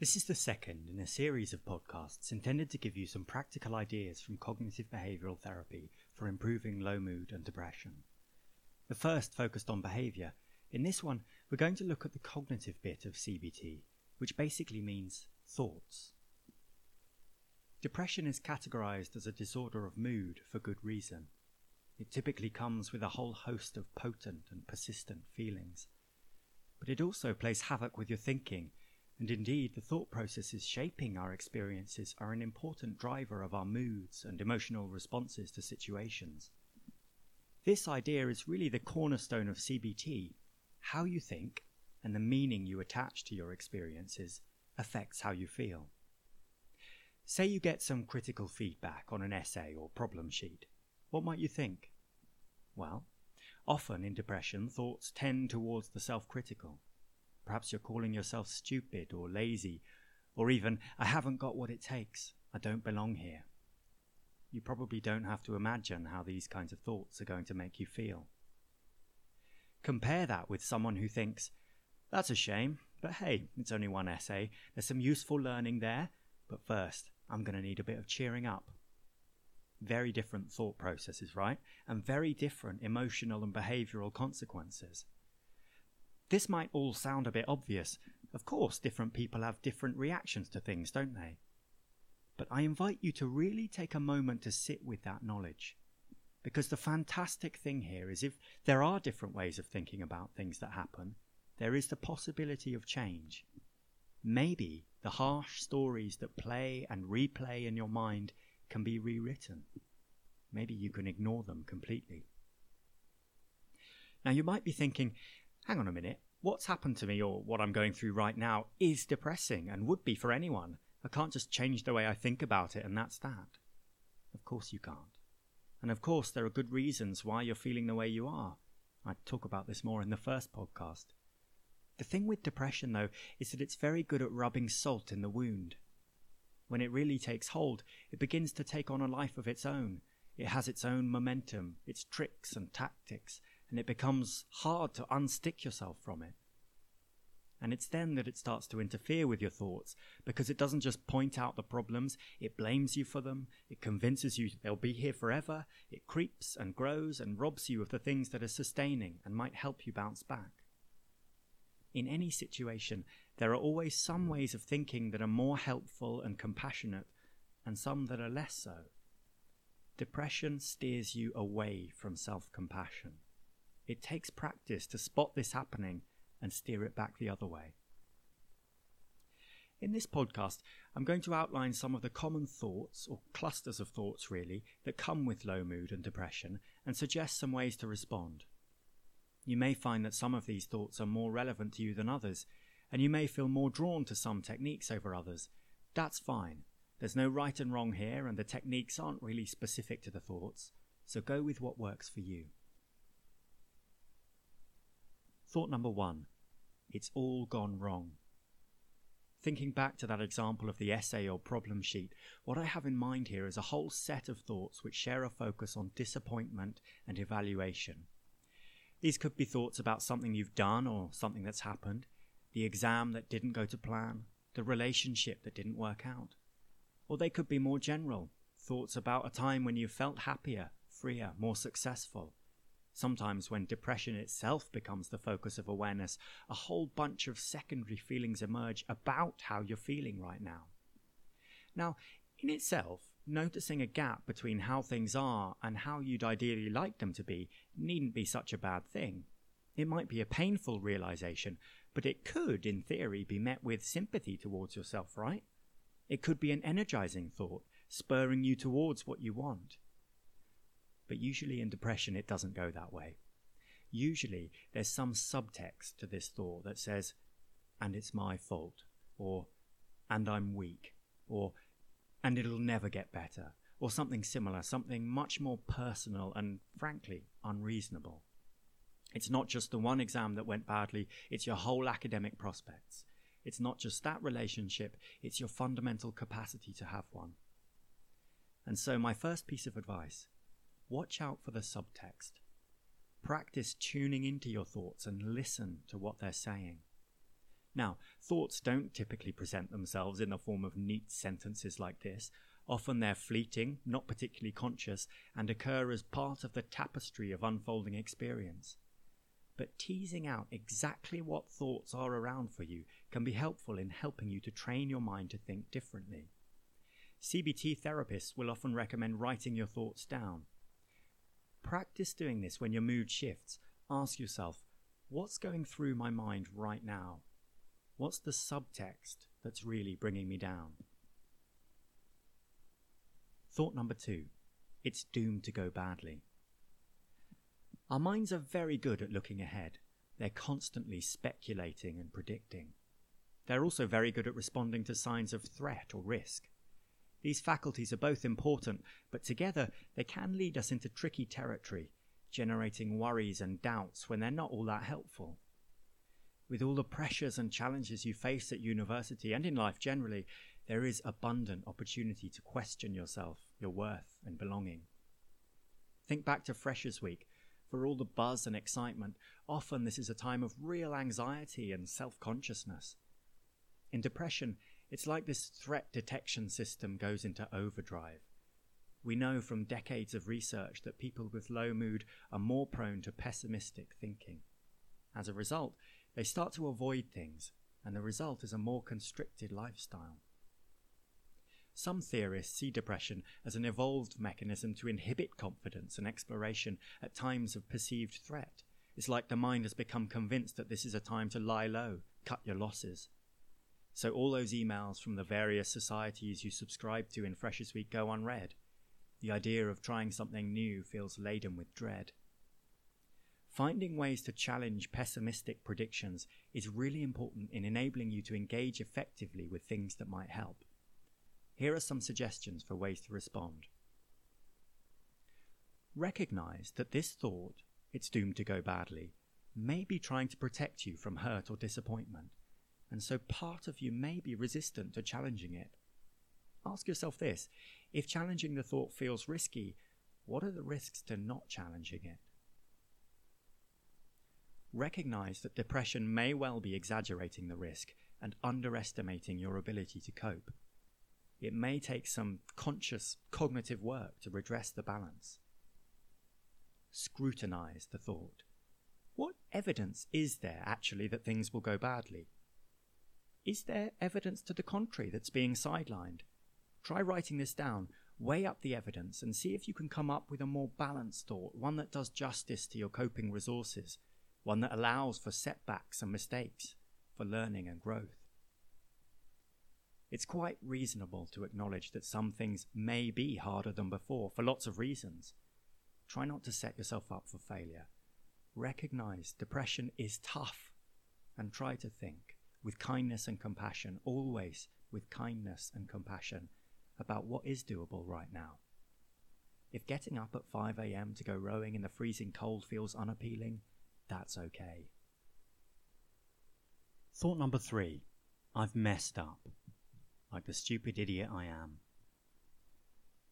This is the second in a series of podcasts intended to give you some practical ideas from cognitive behavioral therapy for improving low mood and depression. The first focused on behavior. In this one, we're going to look at the cognitive bit of CBT, which basically means thoughts. Depression is categorized as a disorder of mood for good reason. It typically comes with a whole host of potent and persistent feelings. But it also plays havoc with your thinking and indeed, the thought processes shaping our experiences are an important driver of our moods and emotional responses to situations. This idea is really the cornerstone of CBT. How you think and the meaning you attach to your experiences affects how you feel. Say you get some critical feedback on an essay or problem sheet. What might you think? Well, often in depression, thoughts tend towards the self critical. Perhaps you're calling yourself stupid or lazy, or even, I haven't got what it takes, I don't belong here. You probably don't have to imagine how these kinds of thoughts are going to make you feel. Compare that with someone who thinks, that's a shame, but hey, it's only one essay, there's some useful learning there, but first, I'm going to need a bit of cheering up. Very different thought processes, right? And very different emotional and behavioral consequences. This might all sound a bit obvious. Of course, different people have different reactions to things, don't they? But I invite you to really take a moment to sit with that knowledge. Because the fantastic thing here is if there are different ways of thinking about things that happen, there is the possibility of change. Maybe the harsh stories that play and replay in your mind can be rewritten. Maybe you can ignore them completely. Now, you might be thinking, hang on a minute, what's happened to me or what I'm going through right now is depressing and would be for anyone. I can't just change the way I think about it and that's that. Of course you can't. And of course, there are good reasons why you're feeling the way you are. I talk about this more in the first podcast. The thing with depression, though, is that it's very good at rubbing salt in the wound. When it really takes hold, it begins to take on a life of its own. It has its own momentum, its tricks and tactics, and it becomes hard to unstick yourself from it. And it's then that it starts to interfere with your thoughts because it doesn't just point out the problems, it blames you for them, it convinces you they'll be here forever, it creeps and grows and robs you of the things that are sustaining and might help you bounce back. In any situation, there are always some ways of thinking that are more helpful and compassionate, and some that are less so. Depression steers you away from self compassion. It takes practice to spot this happening and steer it back the other way. In this podcast, I'm going to outline some of the common thoughts, or clusters of thoughts really, that come with low mood and depression and suggest some ways to respond. You may find that some of these thoughts are more relevant to you than others, and you may feel more drawn to some techniques over others. That's fine. There's no right and wrong here, and the techniques aren't really specific to the thoughts, so go with what works for you. Thought number one it's all gone wrong. Thinking back to that example of the essay or problem sheet, what I have in mind here is a whole set of thoughts which share a focus on disappointment and evaluation. These could be thoughts about something you've done or something that's happened, the exam that didn't go to plan, the relationship that didn't work out. Or they could be more general, thoughts about a time when you felt happier, freer, more successful, Sometimes, when depression itself becomes the focus of awareness, a whole bunch of secondary feelings emerge about how you're feeling right now. Now, in itself, noticing a gap between how things are and how you'd ideally like them to be needn't be such a bad thing. It might be a painful realization, but it could, in theory, be met with sympathy towards yourself, right? It could be an energizing thought, spurring you towards what you want. But usually in depression, it doesn't go that way. Usually there's some subtext to this thought that says, and it's my fault, or, and I'm weak, or, and it'll never get better, or something similar, something much more personal and, frankly, unreasonable. It's not just the one exam that went badly, it's your whole academic prospects. It's not just that relationship, it's your fundamental capacity to have one. And so, my first piece of advice Watch out for the subtext. Practice tuning into your thoughts and listen to what they're saying. Now, thoughts don't typically present themselves in the form of neat sentences like this. Often they're fleeting, not particularly conscious, and occur as part of the tapestry of unfolding experience. But teasing out exactly what thoughts are around for you can be helpful in helping you to train your mind to think differently. CBT therapists will often recommend writing your thoughts down. Practice doing this when your mood shifts. Ask yourself, what's going through my mind right now? What's the subtext that's really bringing me down? Thought number two it's doomed to go badly. Our minds are very good at looking ahead. They're constantly speculating and predicting. They're also very good at responding to signs of threat or risk. These faculties are both important, but together they can lead us into tricky territory, generating worries and doubts when they're not all that helpful. With all the pressures and challenges you face at university and in life generally, there is abundant opportunity to question yourself, your worth, and belonging. Think back to Freshers Week. For all the buzz and excitement, often this is a time of real anxiety and self consciousness. In depression, it's like this threat detection system goes into overdrive. We know from decades of research that people with low mood are more prone to pessimistic thinking. As a result, they start to avoid things, and the result is a more constricted lifestyle. Some theorists see depression as an evolved mechanism to inhibit confidence and exploration at times of perceived threat. It's like the mind has become convinced that this is a time to lie low, cut your losses, so all those emails from the various societies you subscribe to in Freshers Week go unread. The idea of trying something new feels laden with dread. Finding ways to challenge pessimistic predictions is really important in enabling you to engage effectively with things that might help. Here are some suggestions for ways to respond. Recognize that this thought, it's doomed to go badly, may be trying to protect you from hurt or disappointment and so part of you may be resistant to challenging it. Ask yourself this if challenging the thought feels risky, what are the risks to not challenging it? Recognize that depression may well be exaggerating the risk and underestimating your ability to cope. It may take some conscious cognitive work to redress the balance. Scrutinize the thought. What evidence is there actually that things will go badly? Is there evidence to the contrary that's being sidelined? Try writing this down, weigh up the evidence, and see if you can come up with a more balanced thought, one that does justice to your coping resources, one that allows for setbacks and mistakes, for learning and growth. It's quite reasonable to acknowledge that some things may be harder than before for lots of reasons. Try not to set yourself up for failure. Recognize depression is tough and try to think with kindness and compassion, always with kindness and compassion about what is doable right now. If getting up at 5 a.m. to go rowing in the freezing cold feels unappealing, that's okay. Thought number three I've messed up, like the stupid idiot I am.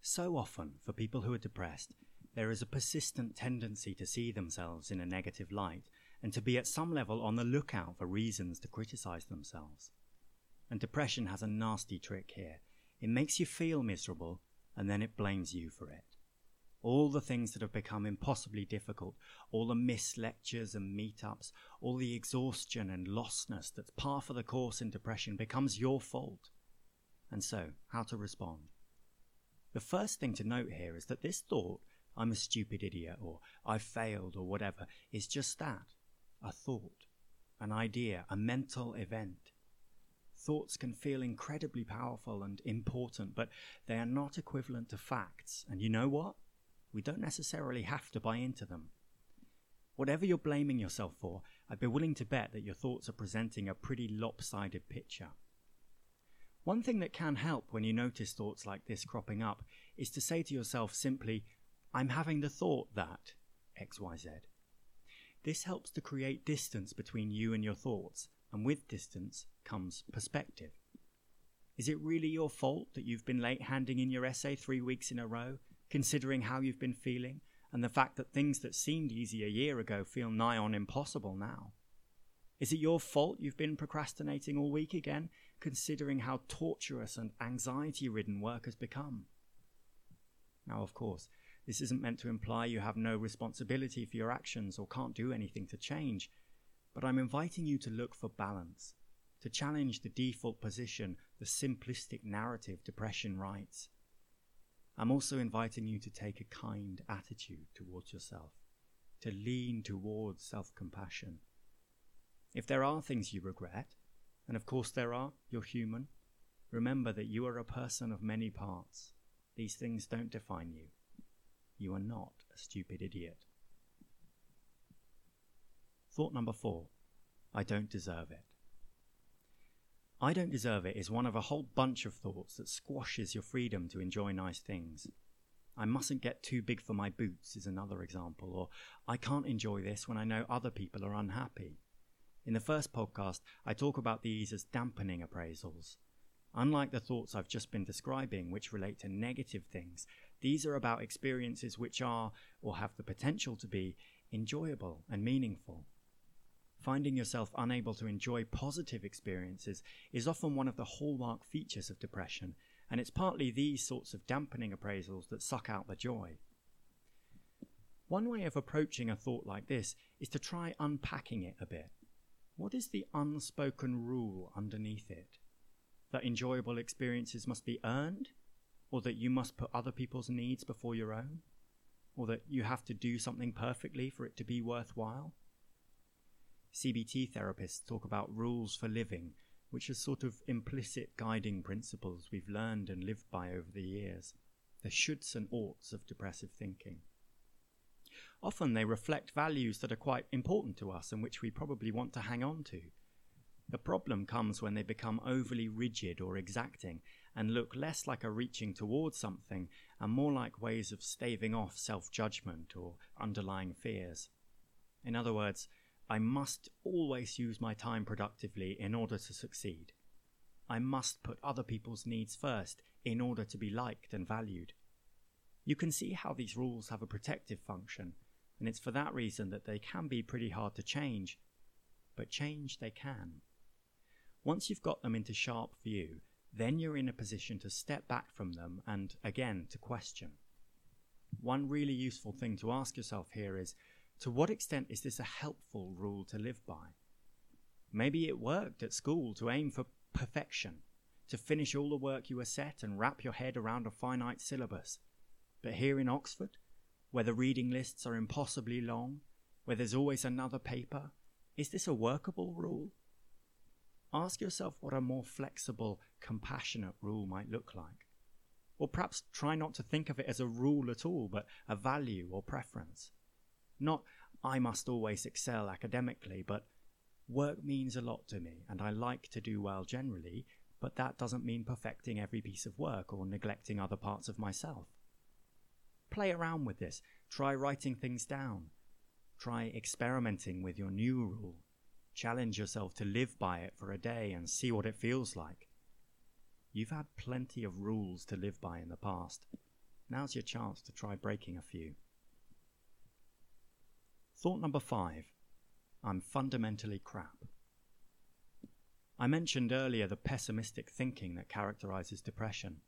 So often, for people who are depressed, there is a persistent tendency to see themselves in a negative light and to be at some level on the lookout for reasons to criticize themselves. And depression has a nasty trick here. It makes you feel miserable and then it blames you for it. All the things that have become impossibly difficult, all the missed lectures and meetups, all the exhaustion and lostness that's par for the course in depression becomes your fault. And so, how to respond? The first thing to note here is that this thought, I'm a stupid idiot, or I've failed, or whatever, is just that a thought, an idea, a mental event. Thoughts can feel incredibly powerful and important, but they are not equivalent to facts. And you know what? We don't necessarily have to buy into them. Whatever you're blaming yourself for, I'd be willing to bet that your thoughts are presenting a pretty lopsided picture. One thing that can help when you notice thoughts like this cropping up is to say to yourself simply, I'm having the thought that XYZ. This helps to create distance between you and your thoughts, and with distance comes perspective. Is it really your fault that you've been late handing in your essay three weeks in a row, considering how you've been feeling and the fact that things that seemed easy a year ago feel nigh on impossible now? Is it your fault you've been procrastinating all week again, considering how torturous and anxiety ridden work has become? Now, of course, this isn't meant to imply you have no responsibility for your actions or can't do anything to change, but I'm inviting you to look for balance, to challenge the default position, the simplistic narrative depression writes. I'm also inviting you to take a kind attitude towards yourself, to lean towards self compassion. If there are things you regret, and of course there are, you're human, remember that you are a person of many parts. These things don't define you. You are not a stupid idiot. Thought number four I don't deserve it. I don't deserve it is one of a whole bunch of thoughts that squashes your freedom to enjoy nice things. I mustn't get too big for my boots is another example, or I can't enjoy this when I know other people are unhappy. In the first podcast, I talk about these as dampening appraisals. Unlike the thoughts I've just been describing, which relate to negative things, these are about experiences which are, or have the potential to be, enjoyable and meaningful. Finding yourself unable to enjoy positive experiences is often one of the hallmark features of depression, and it's partly these sorts of dampening appraisals that suck out the joy. One way of approaching a thought like this is to try unpacking it a bit. What is the unspoken rule underneath it? That enjoyable experiences must be earned? Or that you must put other people's needs before your own? Or that you have to do something perfectly for it to be worthwhile? CBT therapists talk about rules for living, which are sort of implicit guiding principles we've learned and lived by over the years, the shoulds and oughts of depressive thinking. Often they reflect values that are quite important to us and which we probably want to hang on to. The problem comes when they become overly rigid or exacting and look less like a reaching towards something and more like ways of staving off self judgment or underlying fears. In other words, I must always use my time productively in order to succeed. I must put other people's needs first in order to be liked and valued. You can see how these rules have a protective function, and it's for that reason that they can be pretty hard to change. But change they can. Once you've got them into sharp view, then you're in a position to step back from them and, again, to question. One really useful thing to ask yourself here is to what extent is this a helpful rule to live by? Maybe it worked at school to aim for perfection, to finish all the work you were set and wrap your head around a finite syllabus. But here in Oxford, where the reading lists are impossibly long, where there's always another paper, is this a workable rule? Ask yourself what a more flexible, compassionate rule might look like. Or perhaps try not to think of it as a rule at all, but a value or preference. Not, I must always excel academically, but work means a lot to me, and I like to do well generally, but that doesn't mean perfecting every piece of work or neglecting other parts of myself. Play around with this. Try writing things down. Try experimenting with your new rule. Challenge yourself to live by it for a day and see what it feels like. You've had plenty of rules to live by in the past. Now's your chance to try breaking a few. Thought number five I'm fundamentally crap. I mentioned earlier the pessimistic thinking that characterizes depression.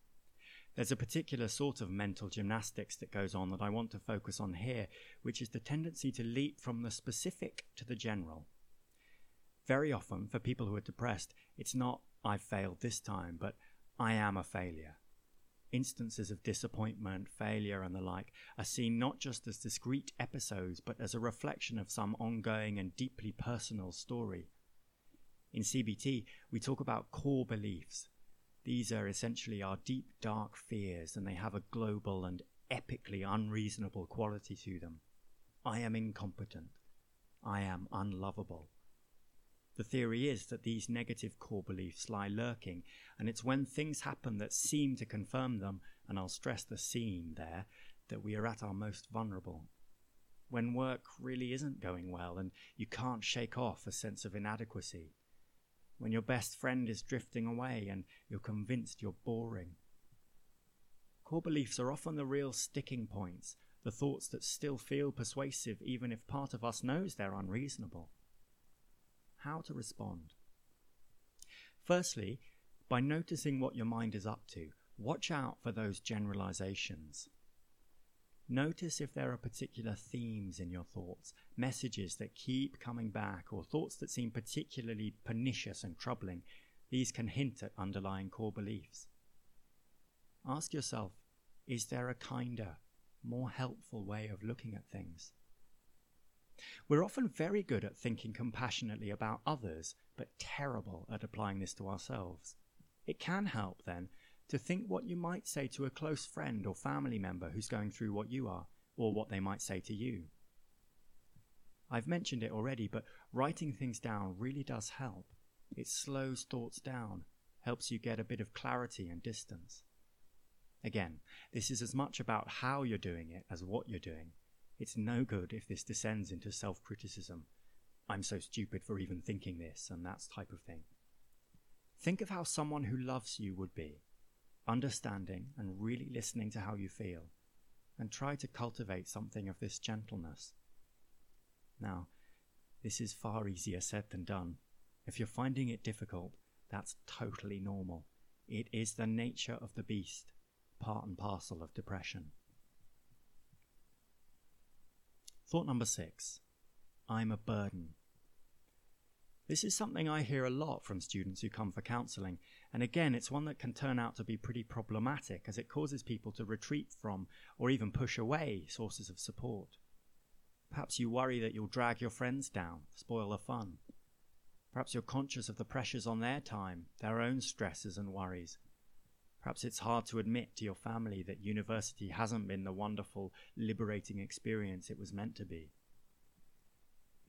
There's a particular sort of mental gymnastics that goes on that I want to focus on here, which is the tendency to leap from the specific to the general. Very often, for people who are depressed, it's not, I failed this time, but I am a failure. Instances of disappointment, failure, and the like are seen not just as discrete episodes, but as a reflection of some ongoing and deeply personal story. In CBT, we talk about core beliefs. These are essentially our deep, dark fears, and they have a global and epically unreasonable quality to them. I am incompetent. I am unlovable. The theory is that these negative core beliefs lie lurking, and it's when things happen that seem to confirm them, and I'll stress the seem there, that we are at our most vulnerable. When work really isn't going well and you can't shake off a sense of inadequacy. When your best friend is drifting away and you're convinced you're boring. Core beliefs are often the real sticking points, the thoughts that still feel persuasive even if part of us knows they're unreasonable. How to respond. Firstly, by noticing what your mind is up to, watch out for those generalizations. Notice if there are particular themes in your thoughts, messages that keep coming back, or thoughts that seem particularly pernicious and troubling. These can hint at underlying core beliefs. Ask yourself is there a kinder, more helpful way of looking at things? We're often very good at thinking compassionately about others, but terrible at applying this to ourselves. It can help, then, to think what you might say to a close friend or family member who's going through what you are, or what they might say to you. I've mentioned it already, but writing things down really does help. It slows thoughts down, helps you get a bit of clarity and distance. Again, this is as much about how you're doing it as what you're doing. It's no good if this descends into self criticism. I'm so stupid for even thinking this, and that type of thing. Think of how someone who loves you would be understanding and really listening to how you feel, and try to cultivate something of this gentleness. Now, this is far easier said than done. If you're finding it difficult, that's totally normal. It is the nature of the beast, part and parcel of depression. Thought number six I'm a burden. This is something I hear a lot from students who come for counselling, and again, it's one that can turn out to be pretty problematic as it causes people to retreat from or even push away sources of support. Perhaps you worry that you'll drag your friends down, spoil the fun. Perhaps you're conscious of the pressures on their time, their own stresses and worries. Perhaps it's hard to admit to your family that university hasn't been the wonderful, liberating experience it was meant to be.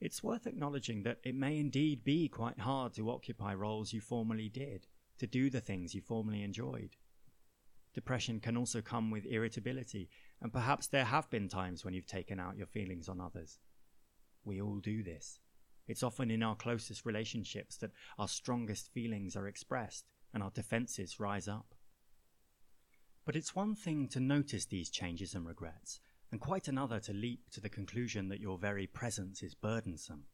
It's worth acknowledging that it may indeed be quite hard to occupy roles you formerly did, to do the things you formerly enjoyed. Depression can also come with irritability, and perhaps there have been times when you've taken out your feelings on others. We all do this. It's often in our closest relationships that our strongest feelings are expressed and our defenses rise up. But it's one thing to notice these changes and regrets, and quite another to leap to the conclusion that your very presence is burdensome.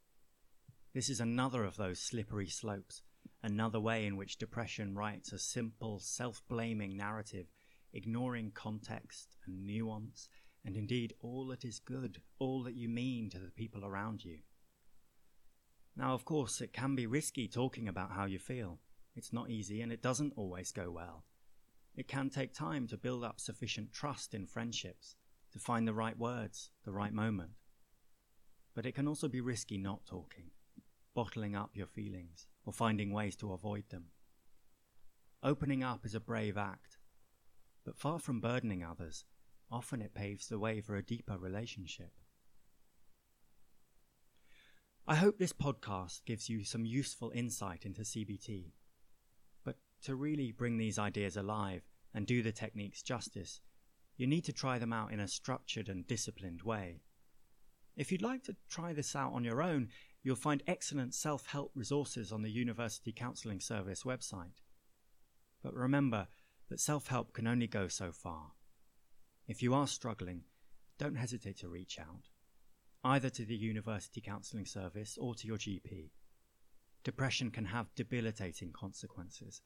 This is another of those slippery slopes, another way in which depression writes a simple, self blaming narrative, ignoring context and nuance, and indeed all that is good, all that you mean to the people around you. Now, of course, it can be risky talking about how you feel. It's not easy and it doesn't always go well. It can take time to build up sufficient trust in friendships to find the right words, the right moment. But it can also be risky not talking, bottling up your feelings, or finding ways to avoid them. Opening up is a brave act, but far from burdening others, often it paves the way for a deeper relationship. I hope this podcast gives you some useful insight into CBT. To really bring these ideas alive and do the techniques justice, you need to try them out in a structured and disciplined way. If you'd like to try this out on your own, you'll find excellent self help resources on the University Counselling Service website. But remember that self help can only go so far. If you are struggling, don't hesitate to reach out, either to the University Counselling Service or to your GP. Depression can have debilitating consequences.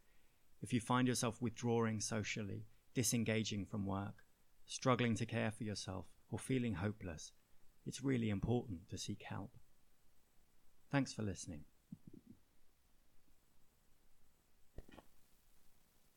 If you find yourself withdrawing socially, disengaging from work, struggling to care for yourself, or feeling hopeless, it's really important to seek help. Thanks for listening.